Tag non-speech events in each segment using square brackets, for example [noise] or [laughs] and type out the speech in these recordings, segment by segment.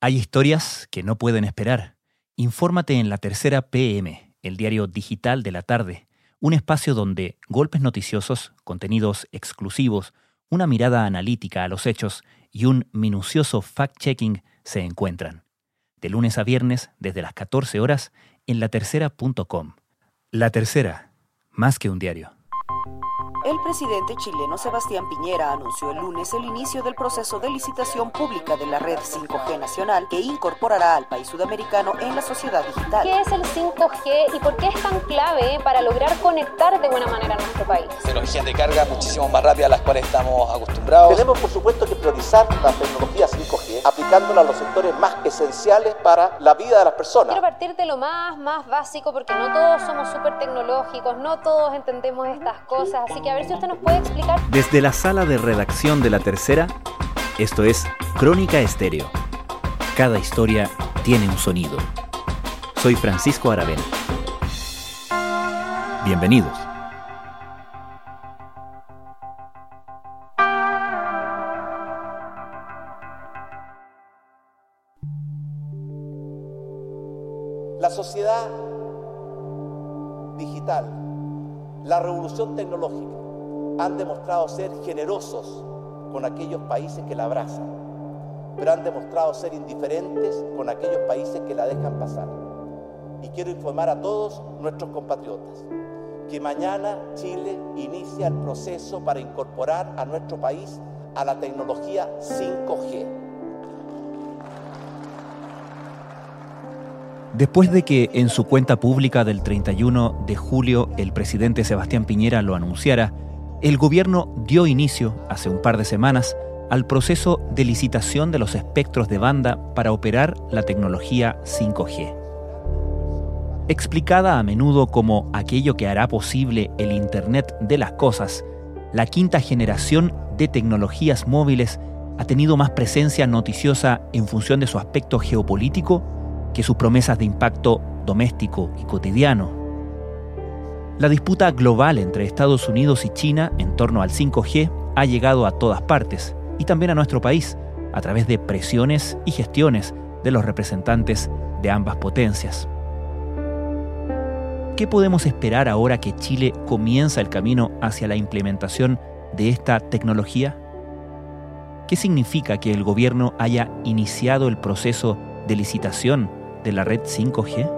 Hay historias que no pueden esperar. Infórmate en la tercera PM, el diario digital de la tarde, un espacio donde golpes noticiosos, contenidos exclusivos, una mirada analítica a los hechos y un minucioso fact-checking se encuentran. De lunes a viernes, desde las 14 horas, en latercera.com. La Tercera, más que un diario. El presidente chileno Sebastián Piñera anunció el lunes el inicio del proceso de licitación pública de la red 5G nacional que incorporará al país sudamericano en la sociedad digital. ¿Qué es el 5G y por qué es tan clave para lograr conectar de buena manera a nuestro país? Tecnologías de carga muchísimo más rápidas a las cuales estamos acostumbrados. Tenemos por supuesto que priorizar la tecnología 5G aplicándola a los sectores más esenciales para la vida de las personas. Quiero partir de lo más, más básico porque no todos somos súper tecnológicos, no todos entendemos estas cosas, así que a ver si usted nos puede explicar. Desde la sala de redacción de La Tercera, esto es Crónica Estéreo. Cada historia tiene un sonido. Soy Francisco Aravena. Bienvenidos. La sociedad digital, la revolución tecnológica han demostrado ser generosos con aquellos países que la abrazan, pero han demostrado ser indiferentes con aquellos países que la dejan pasar. Y quiero informar a todos nuestros compatriotas que mañana Chile inicia el proceso para incorporar a nuestro país a la tecnología 5G. Después de que en su cuenta pública del 31 de julio el presidente Sebastián Piñera lo anunciara, el gobierno dio inicio, hace un par de semanas, al proceso de licitación de los espectros de banda para operar la tecnología 5G. Explicada a menudo como aquello que hará posible el Internet de las Cosas, la quinta generación de tecnologías móviles ha tenido más presencia noticiosa en función de su aspecto geopolítico que sus promesas de impacto doméstico y cotidiano. La disputa global entre Estados Unidos y China en torno al 5G ha llegado a todas partes y también a nuestro país a través de presiones y gestiones de los representantes de ambas potencias. ¿Qué podemos esperar ahora que Chile comienza el camino hacia la implementación de esta tecnología? ¿Qué significa que el gobierno haya iniciado el proceso de licitación de la red 5G?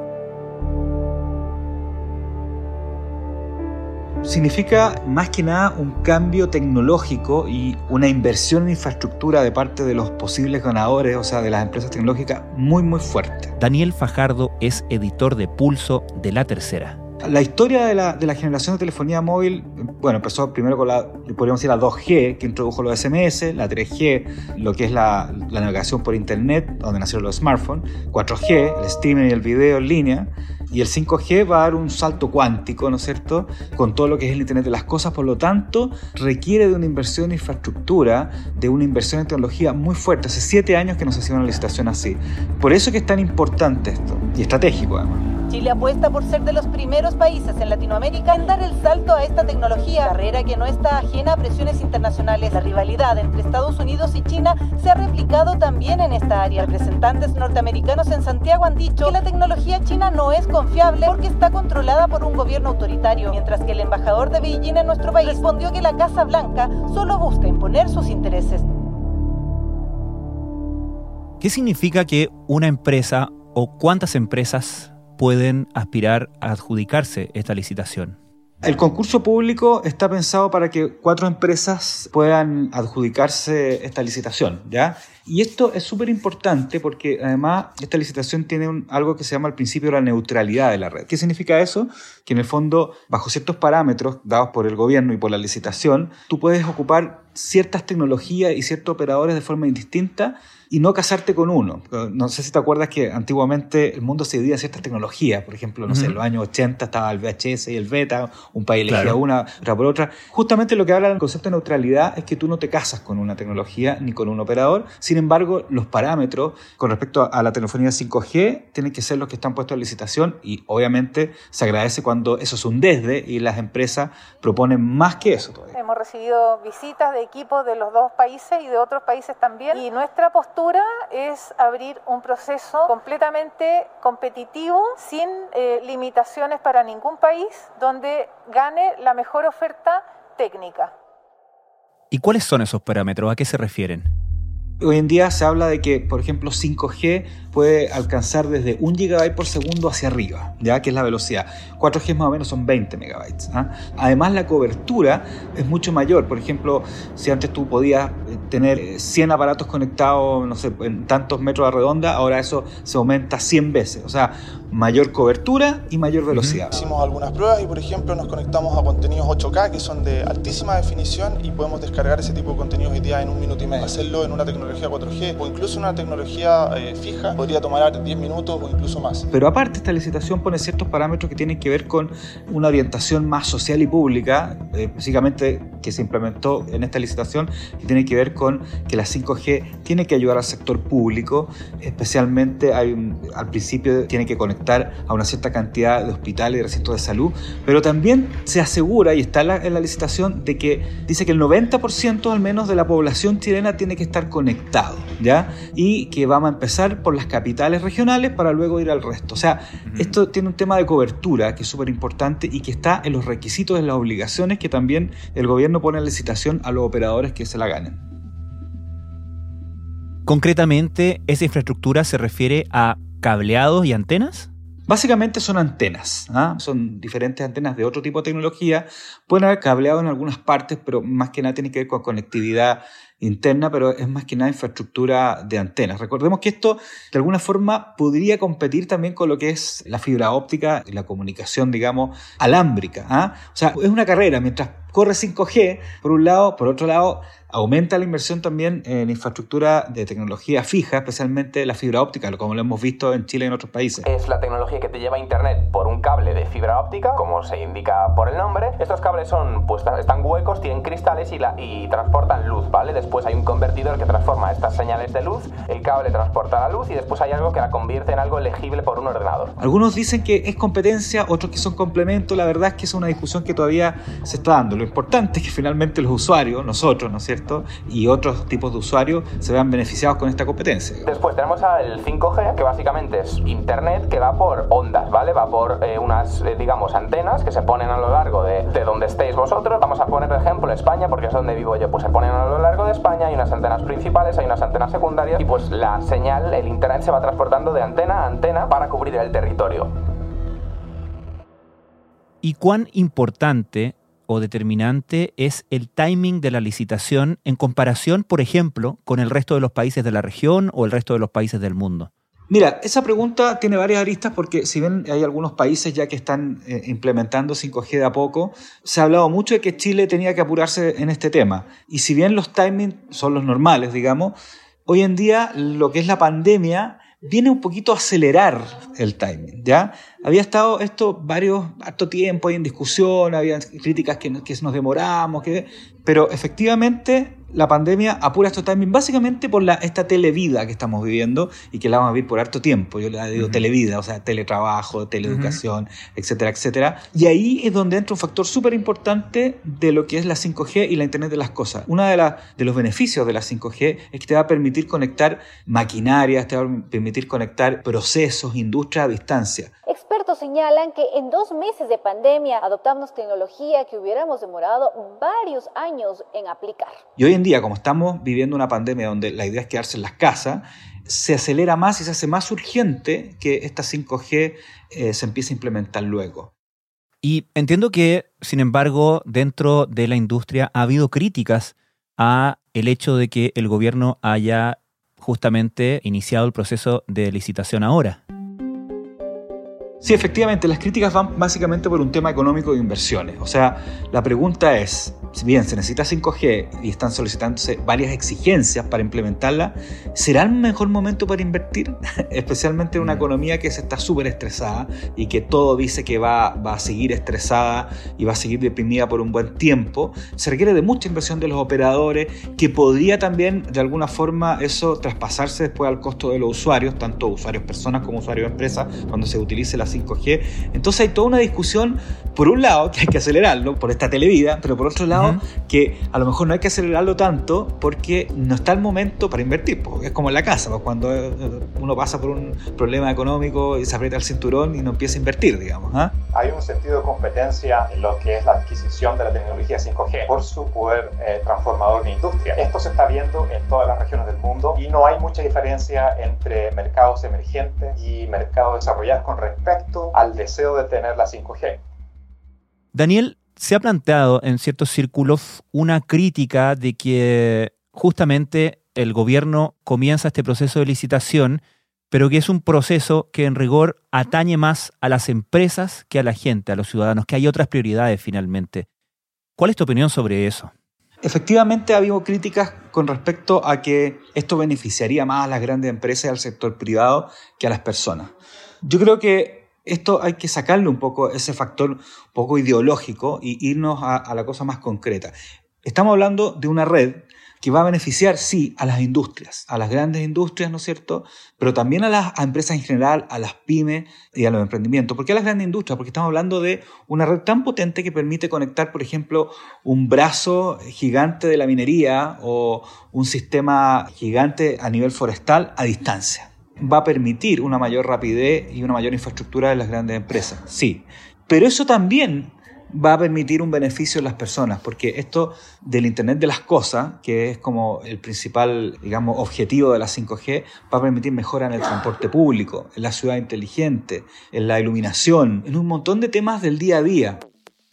Significa más que nada un cambio tecnológico y una inversión en infraestructura de parte de los posibles ganadores, o sea, de las empresas tecnológicas, muy, muy fuerte. Daniel Fajardo es editor de Pulso de La Tercera. La historia de la, de la, generación de telefonía móvil, bueno, empezó primero con la, podríamos decir, la 2G, que introdujo los SMS, la 3G, lo que es la, la navegación por Internet, donde nacieron los smartphones, 4G, el streaming y el video en línea, y el 5G va a dar un salto cuántico, ¿no es cierto?, con todo lo que es el Internet de las cosas, por lo tanto, requiere de una inversión en infraestructura, de una inversión en tecnología muy fuerte. Hace siete años que no se hacía una licitación así. Por eso que es tan importante esto, y estratégico además. Chile apuesta por ser de los primeros países en Latinoamérica en dar el salto a esta tecnología, carrera que no está ajena a presiones internacionales. La rivalidad entre Estados Unidos y China se ha replicado también en esta área. Representantes norteamericanos en Santiago han dicho que la tecnología china no es confiable porque está controlada por un gobierno autoritario, mientras que el embajador de Beijing en nuestro país respondió que la Casa Blanca solo busca imponer sus intereses. ¿Qué significa que una empresa o cuántas empresas pueden aspirar a adjudicarse esta licitación? El concurso público está pensado para que cuatro empresas puedan adjudicarse esta licitación, ¿ya? Y esto es súper importante porque además esta licitación tiene un, algo que se llama el principio de la neutralidad de la red. ¿Qué significa eso? Que en el fondo, bajo ciertos parámetros dados por el gobierno y por la licitación, tú puedes ocupar ciertas tecnologías y ciertos operadores de forma indistinta y no casarte con uno. No sé si te acuerdas que antiguamente el mundo se dividía en ciertas tecnologías. Por ejemplo, no sé, en los años 80 estaba el VHS y el Beta, un país elegía Claro. una, otra por otra. Justamente lo que habla el concepto de neutralidad es que tú no te casas con una tecnología ni con un operador. Sin embargo, los parámetros con respecto a la telefonía 5G tienen que ser los que están puestos en licitación y obviamente se agradece cuando eso es un desde y las empresas proponen más que eso todavía. Hemos recibido visitas de equipos de los dos países y de otros países también. Y nuestra postura es abrir un proceso completamente competitivo, sin eh, limitaciones para ningún país, donde gane la mejor oferta técnica. ¿Y cuáles son esos parámetros? ¿A qué se refieren? Hoy en día se habla de que, por ejemplo, 5G puede alcanzar desde 1 GB por segundo hacia arriba, ya que es la velocidad. 4G más o menos son 20 megabytes. ¿ah? Además, la cobertura es mucho mayor. Por ejemplo, si antes tú podías eh, tener 100 aparatos conectados, no sé, en tantos metros de redonda, ahora eso se aumenta 100 veces. O sea, mayor cobertura y mayor velocidad. Hicimos algunas pruebas y, por ejemplo, nos conectamos a contenidos 8K que son de altísima definición y podemos descargar ese tipo de contenidos hoy día en un minuto y medio. Hacerlo en una tecnología tecnología 4G o incluso una tecnología eh, fija podría tomar 10 minutos o incluso más. Pero aparte esta licitación pone ciertos parámetros que tienen que ver con una orientación más social y pública, eh, específicamente que se implementó en esta licitación, que tiene que ver con que la 5G tiene que ayudar al sector público, especialmente hay al principio tiene que conectar a una cierta cantidad de hospitales y recintos de salud, pero también se asegura, y está en la licitación, de que dice que el 90% al menos de la población chilena tiene que estar conectada ¿ya? Y que vamos a empezar por las capitales regionales para luego ir al resto. O sea, esto tiene un tema de cobertura que es súper importante y que está en los requisitos, en las obligaciones que también el gobierno pone en licitación a los operadores que se la ganen. Concretamente, ¿esa infraestructura se refiere a cableados y antenas? Básicamente son antenas, ¿ah? son diferentes antenas de otro tipo de tecnología. Pueden haber cableado en algunas partes, pero más que nada tiene que ver con conectividad interna, pero es más que nada infraestructura de antenas. Recordemos que esto de alguna forma podría competir también con lo que es la fibra óptica y la comunicación, digamos, alámbrica. ¿ah? O sea, es una carrera, mientras corre 5G, por un lado, por otro lado, aumenta la inversión también en infraestructura de tecnología fija, especialmente la fibra óptica, como lo hemos visto en Chile y en otros países. Es la tecnología que te lleva a Internet por un cable de fibra óptica, como se indica por el nombre. Estos cables son, pues, están huecos, tienen cristales y, la, y transportan luz, ¿vale? Después hay un convertidor que transforma estas señales de luz, el cable transporta la luz y después hay algo que la convierte en algo legible por un ordenador. Algunos dicen que es competencia, otros que son complementos. La verdad es que es una discusión que todavía se está dando. Lo importante es que finalmente los usuarios, nosotros, ¿no es cierto? Y otros tipos de usuarios se vean beneficiados con esta competencia. Después tenemos el 5G, que básicamente es Internet que va por ondas, ¿vale? Va por eh, unas, eh, digamos, antenas que se ponen a lo largo de, de, donde estéis vosotros. Vamos a poner de ejemplo España, porque es donde vivo yo. Pues se ponen a lo largo de España, hay unas antenas principales, hay unas antenas secundarias, y pues la señal, el Internet se va transportando de antena a antena para cubrir el territorio. ¿Y cuán importante o determinante es el timing de la licitación en comparación, por ejemplo, con el resto de los países de la región o el resto de los países del mundo? Mira, esa pregunta tiene varias aristas porque si bien hay algunos países ya que están eh, implementando 5G de a poco, se ha hablado mucho de que Chile tenía que apurarse en este tema. Y si bien los timings son los normales, digamos, hoy en día lo que es la pandemia viene un poquito a acelerar el timing, ¿ya? Había estado esto varios, harto tiempo ahí en discusión, había críticas que, que nos demoramos, que, pero efectivamente la pandemia apura estos timing básicamente por la, esta televida que estamos viviendo y que la vamos a vivir por harto tiempo. Yo le digo televida, o sea, teletrabajo, teleeducación, etcétera, etcétera. Y ahí es donde entra un factor súper importante de lo que es la 5G y la Internet de las cosas. Uno de, de los beneficios de la 5G es que te va a permitir conectar maquinarias, te va a permitir conectar procesos, industria a distancia. Expertos señalan que en dos meses de pandemia adoptamos tecnología que hubiéramos demorado varios años en aplicar. Y hoy en día, como estamos viviendo una pandemia donde la idea es quedarse en las casas, se acelera más y se hace más urgente que esta 5G eh, se empiece a implementar luego. Y entiendo que, sin embargo, dentro de la industria ha habido críticas a el hecho de que el gobierno haya justamente iniciado el proceso de licitación ahora. Sí, efectivamente, las críticas van básicamente por un tema económico de inversiones. O sea, la pregunta es, si bien se necesita 5G y están solicitándose varias exigencias para implementarla, ¿será el mejor momento para invertir? [laughs] Especialmente en una mm. economía que se está súper estresada y que todo dice que va, va a seguir estresada y va a seguir deprimida por un buen tiempo. Se requiere de mucha inversión de los operadores, que podría también de alguna forma eso traspasarse después al costo de los usuarios, tanto usuarios personas como usuarios empresas, cuando se utilice la 5G. Entonces hay toda una discusión, por un lado, que hay que acelerarlo por esta televida, pero por otro lado, que a lo mejor no hay que acelerarlo tanto porque no está el momento para invertir. Porque es como en la casa, pues, cuando eh, uno pasa por un problema económico y se aprieta el cinturón y no empieza a invertir, digamos. ¿ah? Hay un sentido de competencia en lo que es la adquisición de la tecnología 5G por su poder eh, transformador de industria. Esto se está viendo en todas las regiones del mundo y no hay mucha diferencia entre mercados emergentes y mercados desarrollados con respecto al deseo de tener la 5G. Daniel, se ha planteado en ciertos círculos una crítica de que justamente el gobierno comienza este proceso de licitación, pero que es un proceso que en rigor atañe más a las empresas que a la gente, a los ciudadanos, que hay otras prioridades finalmente. ¿Cuál es tu opinión sobre eso? Efectivamente ha habido críticas con respecto a que esto beneficiaría más a las grandes empresas y al sector privado que a las personas. Yo creo que esto hay que sacarle un poco ese factor poco ideológico y irnos a, a la cosa más concreta. Estamos hablando de una red que va a beneficiar, sí, a las industrias, a las grandes industrias, ¿no es cierto? Pero también a las empresas en general, a las pymes y a los emprendimientos. ¿Por qué a las grandes industrias? Porque estamos hablando de una red tan potente que permite conectar, por ejemplo, un brazo gigante de la minería o un sistema gigante a nivel forestal a distancia. Va a permitir una mayor rapidez y una mayor infraestructura de las grandes empresas, sí. Pero eso también va a permitir un beneficio en las personas, porque esto del Internet de las Cosas, que es como el principal, digamos, objetivo de la 5G, va a permitir mejora en el transporte público, en la ciudad inteligente, en la iluminación, en un montón de temas del día a día.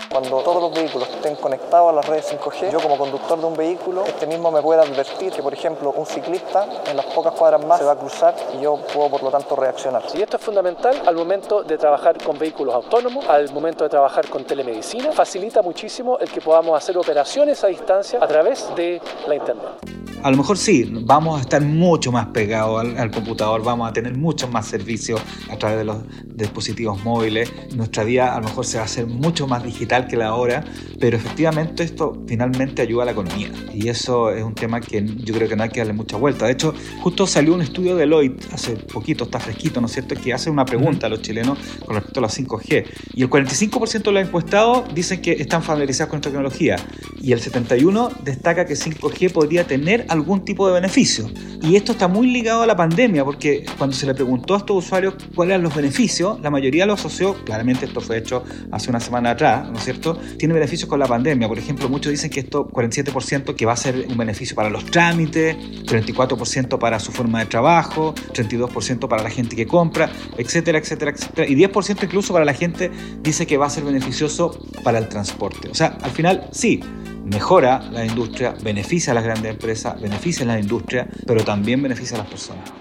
Cuando todos los vehículos estén conectados a las redes 5G, yo como conductor de un vehículo, este mismo me puede advertir que, por ejemplo, un ciclista en las pocas cuadras más se va a cruzar y yo puedo, por lo tanto, reaccionar. Y esto es fundamental al momento de trabajar con vehículos autónomos, al momento de trabajar con telemedicina, facilita muchísimo el que podamos hacer operaciones a distancia a través de la Internet a lo mejor sí, vamos a estar mucho más pegados al, computador, vamos a tener muchos más servicios a través de los dispositivos móviles. Nuestra vida a lo mejor se va a hacer mucho más digital que la hora, pero efectivamente esto finalmente ayuda a la economía. Y eso es un tema que yo creo que no hay que darle mucha vuelta. De hecho, justo salió un estudio de Deloitte hace poquito, está fresquito, ¿no es cierto?, que hace una pregunta a los chilenos con respecto a la 5G. Y el 45% de los encuestados dicen que están familiarizados con esta tecnología. Y el 71% destaca que 5G podría tener algún tipo de beneficio. Y esto está muy ligado a la pandemia, porque cuando se le preguntó a estos usuarios cuáles eran los beneficios, la mayoría lo asoció, claramente esto fue hecho hace una semana atrás, ¿no es cierto? Tiene beneficios con la pandemia. Por ejemplo, muchos dicen que esto, 47% que va a ser un beneficio para los trámites, 34% para su forma de trabajo, 32% para la gente que compra, etcétera, etcétera, etcétera. Y 10% incluso para la gente dice que va a ser beneficioso para el transporte. O sea, al final, sí, mejora la industria, beneficia a las grandes empresas, beneficia a la industria, pero también beneficia a las personas.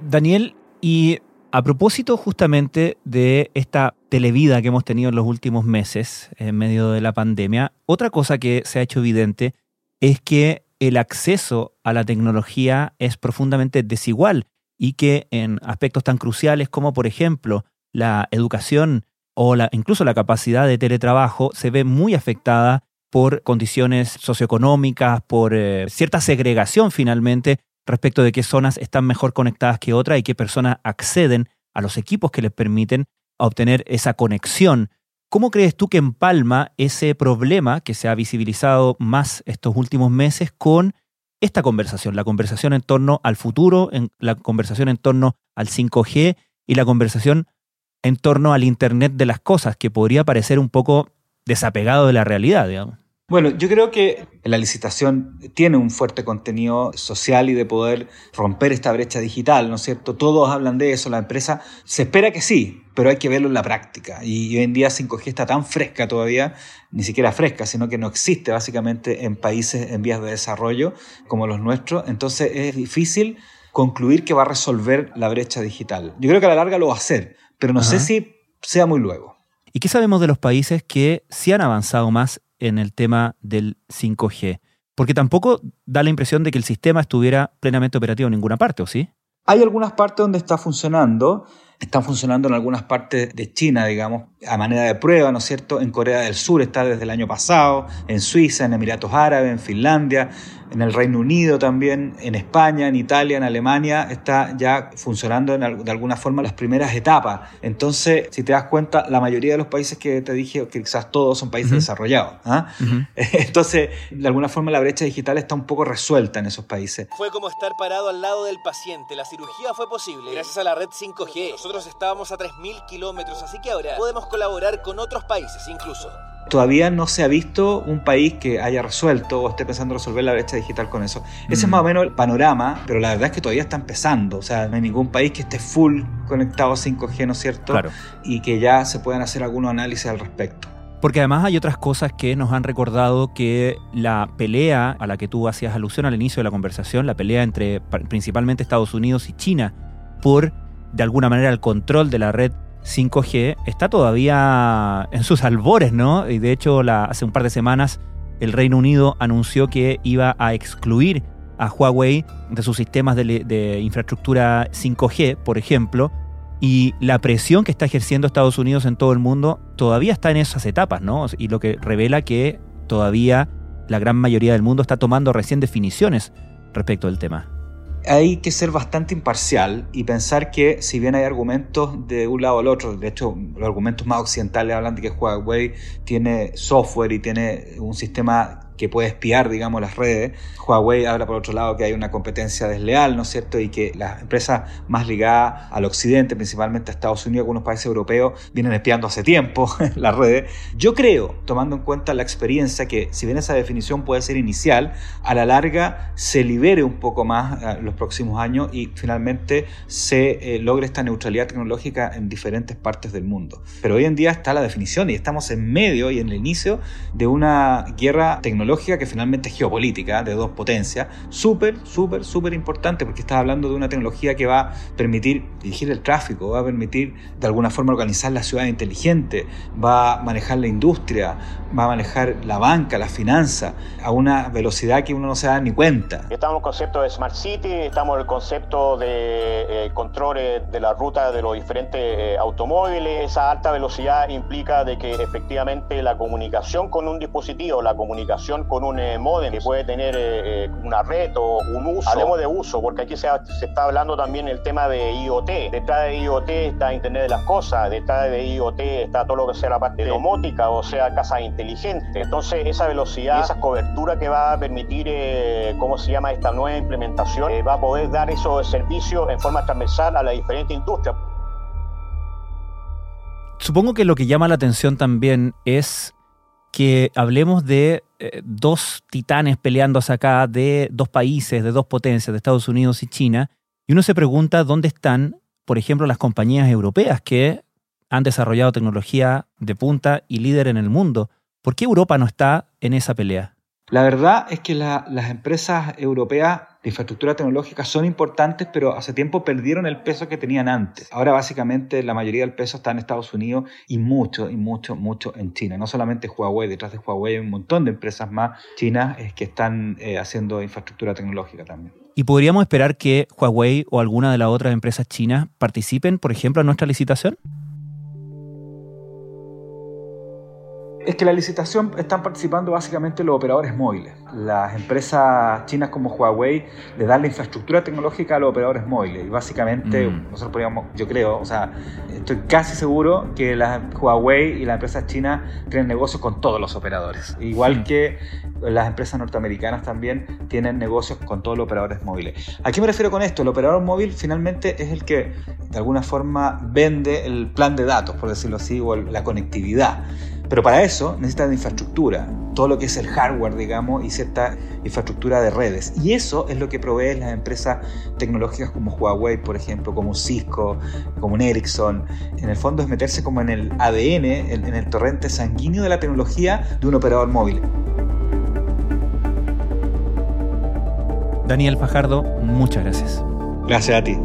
Daniel, y a propósito justamente de esta televida que hemos tenido en los últimos meses en medio de la pandemia, otra cosa que se ha hecho evidente es que el acceso a la tecnología es profundamente desigual y que en aspectos tan cruciales como por ejemplo la educación o incluso la capacidad de teletrabajo se ve muy afectada por condiciones socioeconómicas, por eh, cierta segregación finalmente respecto de qué zonas están mejor conectadas que otras y qué personas acceden a los equipos que les permiten obtener esa conexión. ¿Cómo crees tú que empalma ese problema que se ha visibilizado más estos últimos meses con esta conversación, la conversación en torno al futuro, la conversación en torno al 5G y la conversación en torno al Internet de las cosas, que podría parecer un poco desapegado de la realidad, digamos. Bueno, yo creo que la licitación tiene un fuerte contenido social y de poder romper esta brecha digital, ¿no es cierto? Todos hablan de eso, la empresa se espera que sí, pero hay que verlo en la práctica. Y hoy en día 5G está tan fresca todavía, ni siquiera fresca, sino que no existe básicamente en países en vías de desarrollo como los nuestros. Entonces es difícil concluir que va a resolver la brecha digital. Yo creo que a la larga lo va a hacer, pero no sé si sea muy luego. ¿Y qué sabemos de los países que sí han avanzado más en el tema del 5G? Porque tampoco da la impresión de que el sistema estuviera plenamente operativo en ninguna parte, ¿o sí? Hay algunas partes donde está funcionando. están funcionando en algunas partes de China, digamos, a manera de prueba, ¿no es cierto? En Corea del Sur está desde el año pasado, en Suiza, en Emiratos Árabes, en Finlandia, en el Reino Unido también, en España, en Italia, en Alemania, está ya funcionando de alguna forma las primeras etapas. Entonces, si te das cuenta, la mayoría de los países que te dije, que quizás todos son países desarrollados. ¿ah? [laughs] Entonces, de alguna forma la brecha digital está un poco resuelta en esos países. Fue como estar parado al lado del paciente. La cirugía fue posible gracias a la red 5G. Nosotros estábamos a 3.000 kilómetros, así que ahora podemos colaborar con otros países incluso. Todavía no se ha visto un país que haya resuelto o esté pensando resolver la brecha digital con eso. Ese es Mm. más o menos el panorama, pero la verdad es que todavía está empezando. O sea, no hay ningún país que esté full conectado a 5G, ¿no es cierto? Claro. Y que ya se puedan hacer algunos análisis al respecto. Porque además hay otras cosas que nos han recordado que la pelea a la que tú hacías alusión al inicio de la conversación, la pelea entre pa- principalmente Estados Unidos y China por, de alguna manera, el control de la red 5G, está todavía en sus albores, ¿no? Y de hecho, hace un par de semanas el Reino Unido anunció que iba a excluir a Huawei de sus sistemas de, de infraestructura 5G, por ejemplo, y la presión que está ejerciendo Estados Unidos en todo el mundo todavía está en esas etapas, ¿no? Y lo que revela que todavía la gran mayoría del mundo está tomando recién definiciones respecto del tema. Hay que ser bastante imparcial y pensar que si bien hay argumentos de un lado al otro, de hecho los argumentos más occidentales hablan de que Huawei tiene software y tiene un sistema que puede espiar, digamos, las redes. Huawei habla por otro lado que hay una competencia desleal, ¿no es cierto? Y que las empresas más ligadas al occidente, principalmente a Estados Unidos, algunos países europeos, vienen espiando hace tiempo [laughs] las redes. Yo creo, tomando en cuenta la experiencia, que si bien esa definición puede ser inicial, a la larga se libere un poco más en los próximos años y finalmente se eh, logre esta neutralidad tecnológica en diferentes partes del mundo. Pero hoy en día está la definición y estamos en medio y en el inicio de una guerra tecnológica que finalmente es geopolítica de dos potencias, súper, súper, súper importante porque estás hablando de una tecnología que va a permitir dirigir el tráfico, va a permitir de alguna forma organizar la ciudad inteligente, va a manejar la industria, va a manejar la banca, la finanza, a una velocidad que uno no se da ni cuenta. Estamos en el concepto de Smart City, estamos en el concepto de eh, controles de la ruta de los diferentes eh, automóviles. Esa alta velocidad implica de que efectivamente la comunicación con un dispositivo, la comunicación con un eh, modem que puede tener eh, eh, una red o un uso. Hablemos de uso, porque aquí se, se está hablando también el tema de IoT. Detrás de IoT está Internet de las Cosas, detrás de IoT está todo lo que sea la parte domótica, o sea, casas inteligentes. Entonces, esa velocidad, esa cobertura que va a permitir, eh, ¿cómo se llama esta nueva implementación? Eh, va a poder dar esos servicios en forma transversal a las diferentes industrias. Supongo que lo que llama la atención también es que hablemos de eh, dos titanes peleándose acá, de dos países, de dos potencias, de Estados Unidos y China, y uno se pregunta dónde están, por ejemplo, las compañías europeas que han desarrollado tecnología de punta y líder en el mundo. ¿Por qué Europa no está en esa pelea? La verdad es que la, las empresas europeas de infraestructura tecnológica son importantes, pero hace tiempo perdieron el peso que tenían antes. Ahora básicamente la mayoría del peso está en Estados Unidos y mucho, y mucho, mucho en China. No solamente Huawei, detrás de Huawei hay un montón de empresas más chinas eh, que están eh, haciendo infraestructura tecnológica también. ¿Y podríamos esperar que Huawei o alguna de las otras empresas chinas participen, por ejemplo, en nuestra licitación? Que la licitación están participando básicamente los operadores móviles. Las empresas chinas como Huawei le dan la infraestructura tecnológica a los operadores móviles. Y básicamente, Mm. nosotros podríamos, yo creo, o sea, estoy casi seguro que las Huawei y las empresas chinas tienen negocios con todos los operadores. Igual que las empresas norteamericanas también tienen negocios con todos los operadores móviles. ¿A qué me refiero con esto? El operador móvil finalmente es el que de alguna forma vende el plan de datos, por decirlo así, o la conectividad. Pero para eso necesitan infraestructura, todo lo que es el hardware, digamos, y cierta infraestructura de redes. Y eso es lo que proveen las empresas tecnológicas como Huawei, por ejemplo, como Cisco, como un Ericsson. En el fondo es meterse como en el ADN, en, en el torrente sanguíneo de la tecnología de un operador móvil. Daniel Fajardo, muchas gracias. Gracias a ti.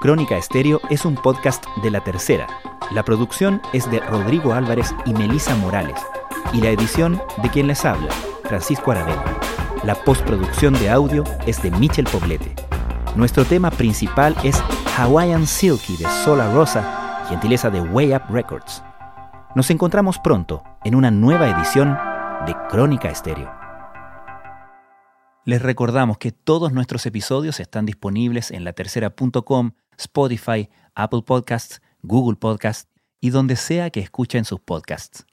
Crónica Estéreo es un podcast de la tercera. La producción es de Rodrigo Álvarez y Melisa Morales. Y la edición de quien les habla, Francisco Aravena. La postproducción de audio es de Michel Poblete. Nuestro tema principal es Hawaiian Silky de Sola Rosa, gentileza de Way Up Records. Nos encontramos pronto en una nueva edición de Crónica Estéreo. Les recordamos que todos nuestros episodios están disponibles en latercera.com, Spotify, Apple Podcasts, Google Podcasts y donde sea que escuchen sus podcasts.